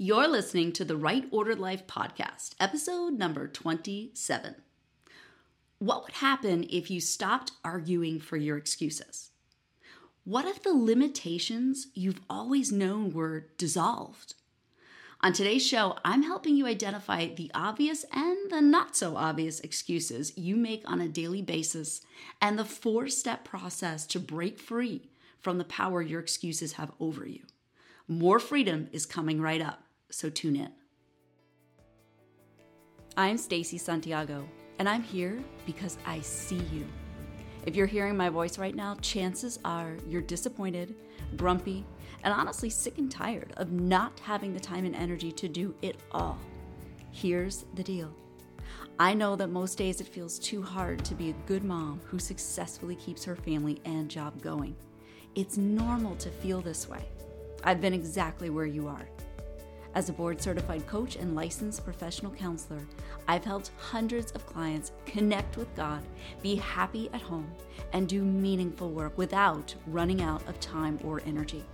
You're listening to the Right Ordered Life podcast, episode number 27. What would happen if you stopped arguing for your excuses? What if the limitations you've always known were dissolved? On today's show, I'm helping you identify the obvious and the not so obvious excuses you make on a daily basis and the four step process to break free from the power your excuses have over you. More freedom is coming right up, so tune in. I'm Stacy Santiago, and I'm here because I see you. If you're hearing my voice right now, chances are you're disappointed, grumpy, and honestly sick and tired of not having the time and energy to do it all. Here's the deal I know that most days it feels too hard to be a good mom who successfully keeps her family and job going. It's normal to feel this way. I've been exactly where you are. As a board certified coach and licensed professional counselor, I've helped hundreds of clients connect with God, be happy at home, and do meaningful work without running out of time or energy.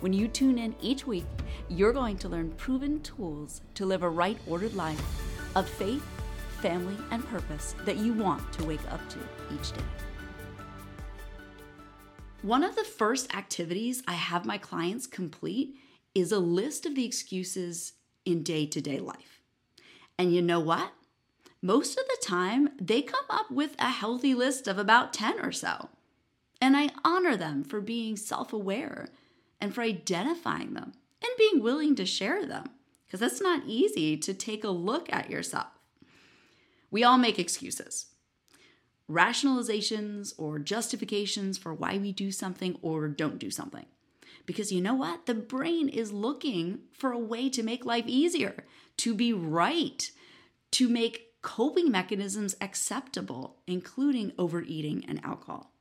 When you tune in each week, you're going to learn proven tools to live a right ordered life of faith, family, and purpose that you want to wake up to each day. One of the first activities I have my clients complete is a list of the excuses in day to day life. And you know what? Most of the time, they come up with a healthy list of about 10 or so. And I honor them for being self aware and for identifying them and being willing to share them because it's not easy to take a look at yourself. We all make excuses, rationalizations, or justifications for why we do something or don't do something. Because you know what? The brain is looking for a way to make life easier, to be right, to make coping mechanisms acceptable, including overeating and alcohol.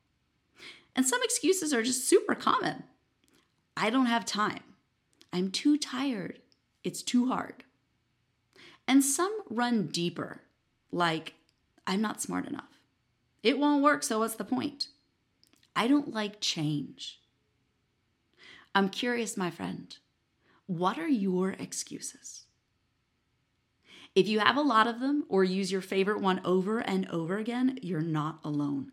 And some excuses are just super common. I don't have time. I'm too tired. It's too hard. And some run deeper, like, I'm not smart enough. It won't work, so what's the point? I don't like change. I'm curious, my friend, what are your excuses? If you have a lot of them or use your favorite one over and over again, you're not alone.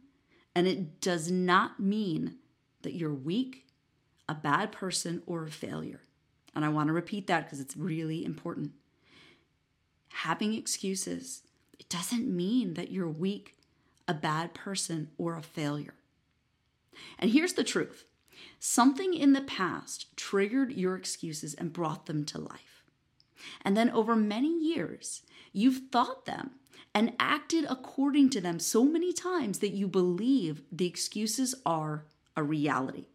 And it does not mean that you're weak a bad person, or a failure. And I want to repeat that because it's really important. Having excuses, it doesn't mean that you're weak, a bad person, or a failure. And here's the truth something in the past triggered your excuses and brought them to life. And then over many years, you've thought them and acted according to them so many times that you believe the excuses are a reality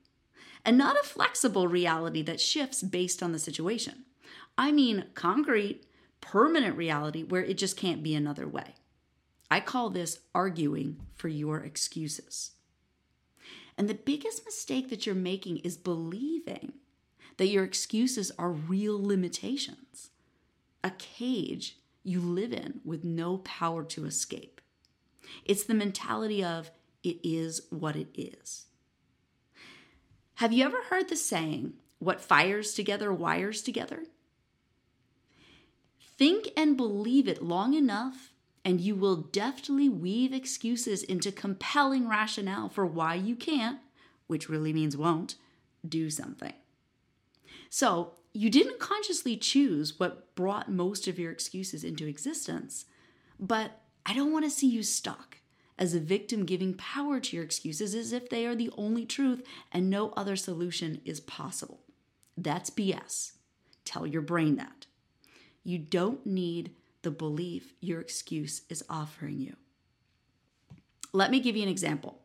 and not a flexible reality that shifts based on the situation. I mean, concrete, permanent reality where it just can't be another way. I call this arguing for your excuses. And the biggest mistake that you're making is believing that your excuses are real limitations, a cage you live in with no power to escape. It's the mentality of it is what it is. Have you ever heard the saying, what fires together wires together? Think and believe it long enough, and you will deftly weave excuses into compelling rationale for why you can't, which really means won't, do something. So, you didn't consciously choose what brought most of your excuses into existence, but I don't want to see you stuck as a victim giving power to your excuses as if they are the only truth and no other solution is possible. That's BS. Tell your brain that. You don't need the belief your excuse is offering you. Let me give you an example.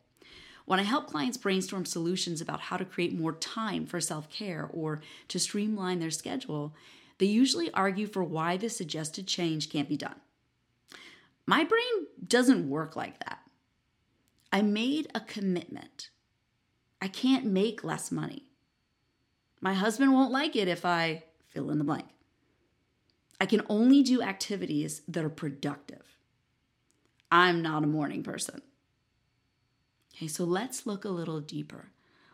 When I help clients brainstorm solutions about how to create more time for self care or to streamline their schedule, they usually argue for why the suggested change can't be done. My brain doesn't work like that. I made a commitment. I can't make less money. My husband won't like it if I fill in the blank. I can only do activities that are productive. I'm not a morning person. Okay, so let's look a little deeper.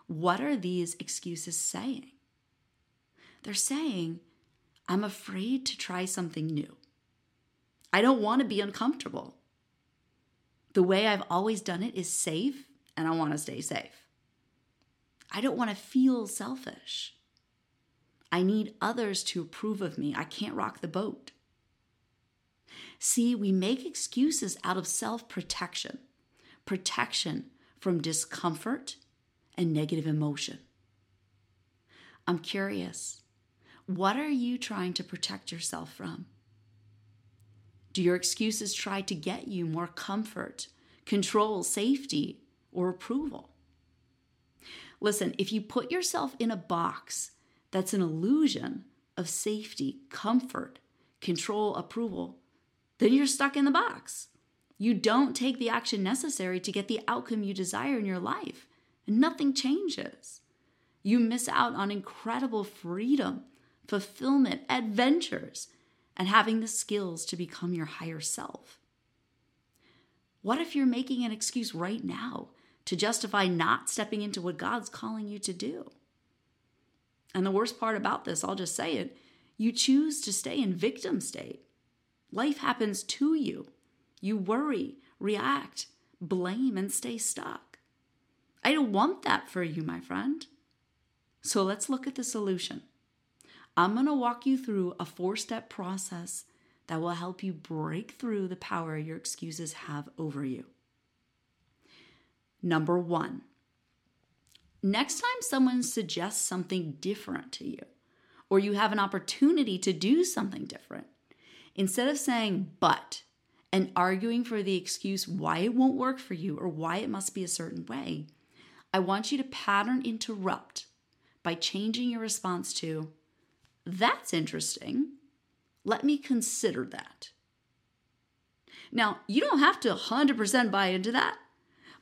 What are these excuses saying? They're saying, I'm afraid to try something new. I don't want to be uncomfortable. The way I've always done it is safe, and I want to stay safe. I don't want to feel selfish. I need others to approve of me. I can't rock the boat. See, we make excuses out of self protection, protection from discomfort and negative emotion. I'm curious, what are you trying to protect yourself from? Do your excuses try to get you more comfort, control, safety, or approval? Listen, if you put yourself in a box that's an illusion of safety, comfort, control, approval, then you're stuck in the box. You don't take the action necessary to get the outcome you desire in your life, and nothing changes. You miss out on incredible freedom, fulfillment, adventures, and having the skills to become your higher self. What if you're making an excuse right now to justify not stepping into what God's calling you to do? And the worst part about this, I'll just say it, you choose to stay in victim state. Life happens to you. You worry, react, blame, and stay stuck. I don't want that for you, my friend. So let's look at the solution. I'm going to walk you through a four step process that will help you break through the power your excuses have over you. Number one, next time someone suggests something different to you, or you have an opportunity to do something different, instead of saying but and arguing for the excuse why it won't work for you or why it must be a certain way, I want you to pattern interrupt by changing your response to, That's interesting. Let me consider that. Now, you don't have to 100% buy into that,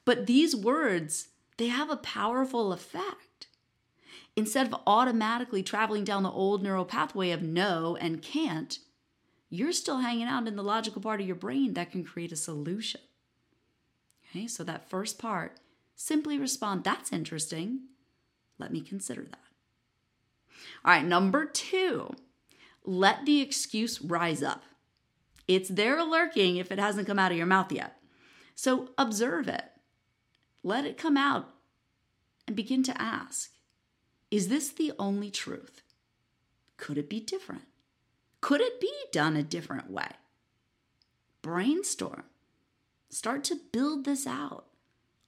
but these words, they have a powerful effect. Instead of automatically traveling down the old neural pathway of no and can't, you're still hanging out in the logical part of your brain that can create a solution. Okay, so that first part, simply respond, That's interesting. Let me consider that. All right, number two, let the excuse rise up. It's there lurking if it hasn't come out of your mouth yet. So observe it, let it come out, and begin to ask Is this the only truth? Could it be different? Could it be done a different way? Brainstorm. Start to build this out.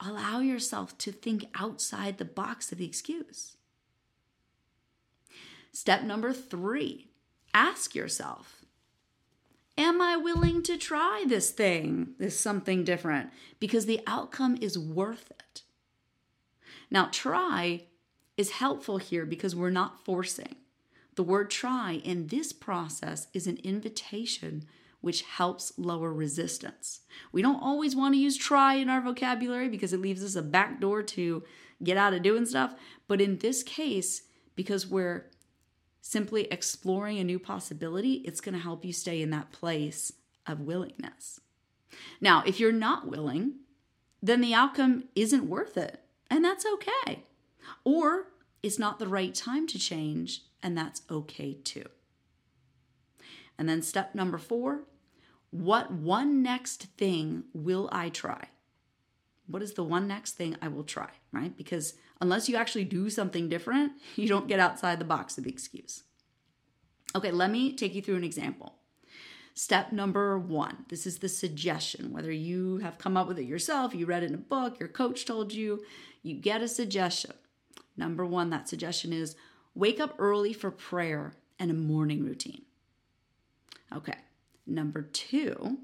Allow yourself to think outside the box of the excuse. Step number three ask yourself Am I willing to try this thing, this something different? Because the outcome is worth it. Now, try is helpful here because we're not forcing. The word try in this process is an invitation which helps lower resistance. We don't always want to use try in our vocabulary because it leaves us a back door to get out of doing stuff. But in this case, because we're simply exploring a new possibility, it's going to help you stay in that place of willingness. Now, if you're not willing, then the outcome isn't worth it, and that's okay. Or it's not the right time to change, and that's okay too. And then step number four what one next thing will I try? What is the one next thing I will try, right? Because unless you actually do something different, you don't get outside the box of the excuse. Okay, let me take you through an example. Step number one this is the suggestion. Whether you have come up with it yourself, you read it in a book, your coach told you, you get a suggestion. Number one, that suggestion is wake up early for prayer and a morning routine. Okay, number two,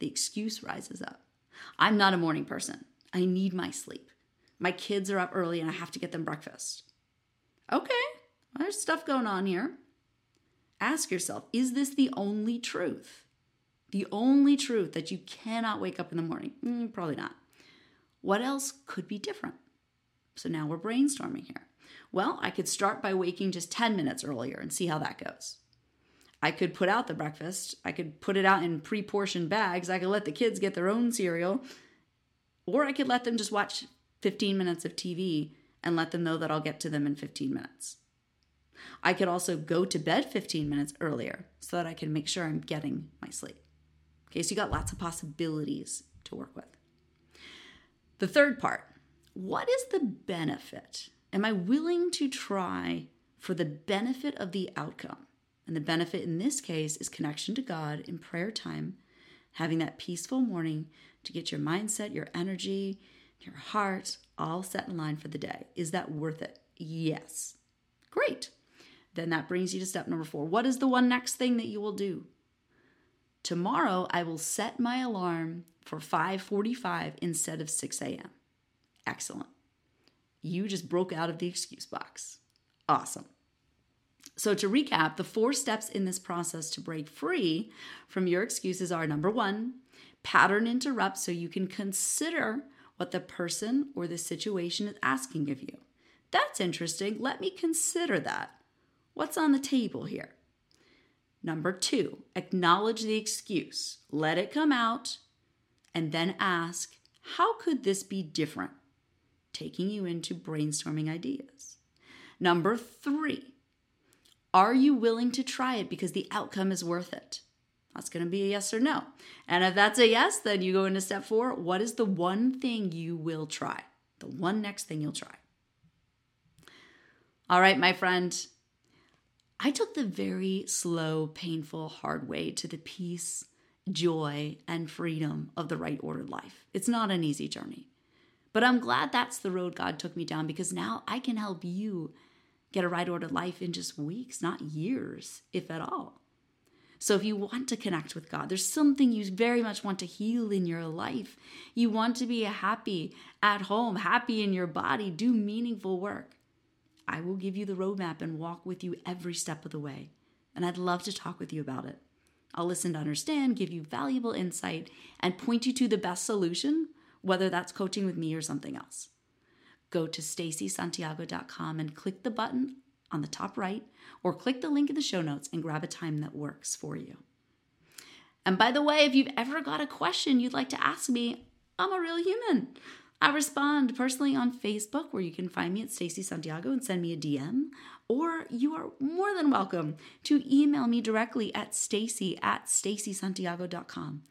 the excuse rises up. I'm not a morning person. I need my sleep. My kids are up early and I have to get them breakfast. Okay, there's stuff going on here. Ask yourself is this the only truth? The only truth that you cannot wake up in the morning? Mm, probably not. What else could be different? So now we're brainstorming here. Well, I could start by waking just 10 minutes earlier and see how that goes. I could put out the breakfast. I could put it out in pre portioned bags. I could let the kids get their own cereal. Or I could let them just watch 15 minutes of TV and let them know that I'll get to them in 15 minutes. I could also go to bed 15 minutes earlier so that I can make sure I'm getting my sleep. Okay, so you got lots of possibilities to work with. The third part what is the benefit? Am I willing to try for the benefit of the outcome? And the benefit in this case is connection to God in prayer time, having that peaceful morning to get your mindset, your energy, your heart all set in line for the day. Is that worth it? Yes. Great. Then that brings you to step number four. What is the one next thing that you will do? Tomorrow I will set my alarm for 5:45 instead of 6 a.m. Excellent. You just broke out of the excuse box. Awesome. So, to recap, the four steps in this process to break free from your excuses are number one, pattern interrupt so you can consider what the person or the situation is asking of you. That's interesting. Let me consider that. What's on the table here? Number two, acknowledge the excuse. Let it come out and then ask, how could this be different? Taking you into brainstorming ideas. Number three, are you willing to try it because the outcome is worth it? That's going to be a yes or no. And if that's a yes, then you go into step four. What is the one thing you will try? The one next thing you'll try. All right, my friend. I took the very slow, painful, hard way to the peace, joy, and freedom of the right ordered life. It's not an easy journey. But I'm glad that's the road God took me down because now I can help you get a right ordered life in just weeks, not years, if at all. So, if you want to connect with God, there's something you very much want to heal in your life. You want to be happy at home, happy in your body, do meaningful work. I will give you the roadmap and walk with you every step of the way. And I'd love to talk with you about it. I'll listen to understand, give you valuable insight, and point you to the best solution, whether that's coaching with me or something else. Go to stacysantiago.com and click the button on the top right, or click the link in the show notes and grab a time that works for you. And by the way, if you've ever got a question you'd like to ask me, I'm a real human. I respond personally on Facebook, where you can find me at Stacy Santiago and send me a DM, or you are more than welcome to email me directly at stacy at stacysantiago.com.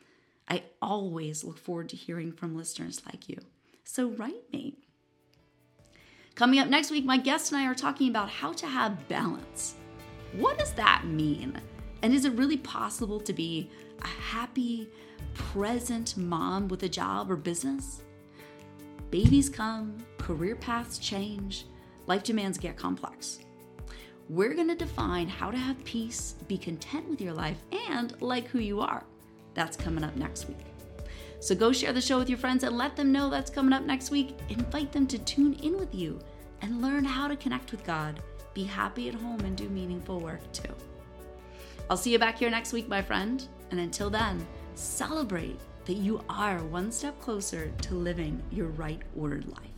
I always look forward to hearing from listeners like you. So write me. Coming up next week, my guest and I are talking about how to have balance. What does that mean? And is it really possible to be a happy, present mom with a job or business? Babies come, career paths change, life demands get complex. We're going to define how to have peace, be content with your life, and like who you are. That's coming up next week. So go share the show with your friends and let them know that's coming up next week. Invite them to tune in with you and learn how to connect with God, be happy at home, and do meaningful work too. I'll see you back here next week, my friend. And until then, celebrate that you are one step closer to living your right ordered life.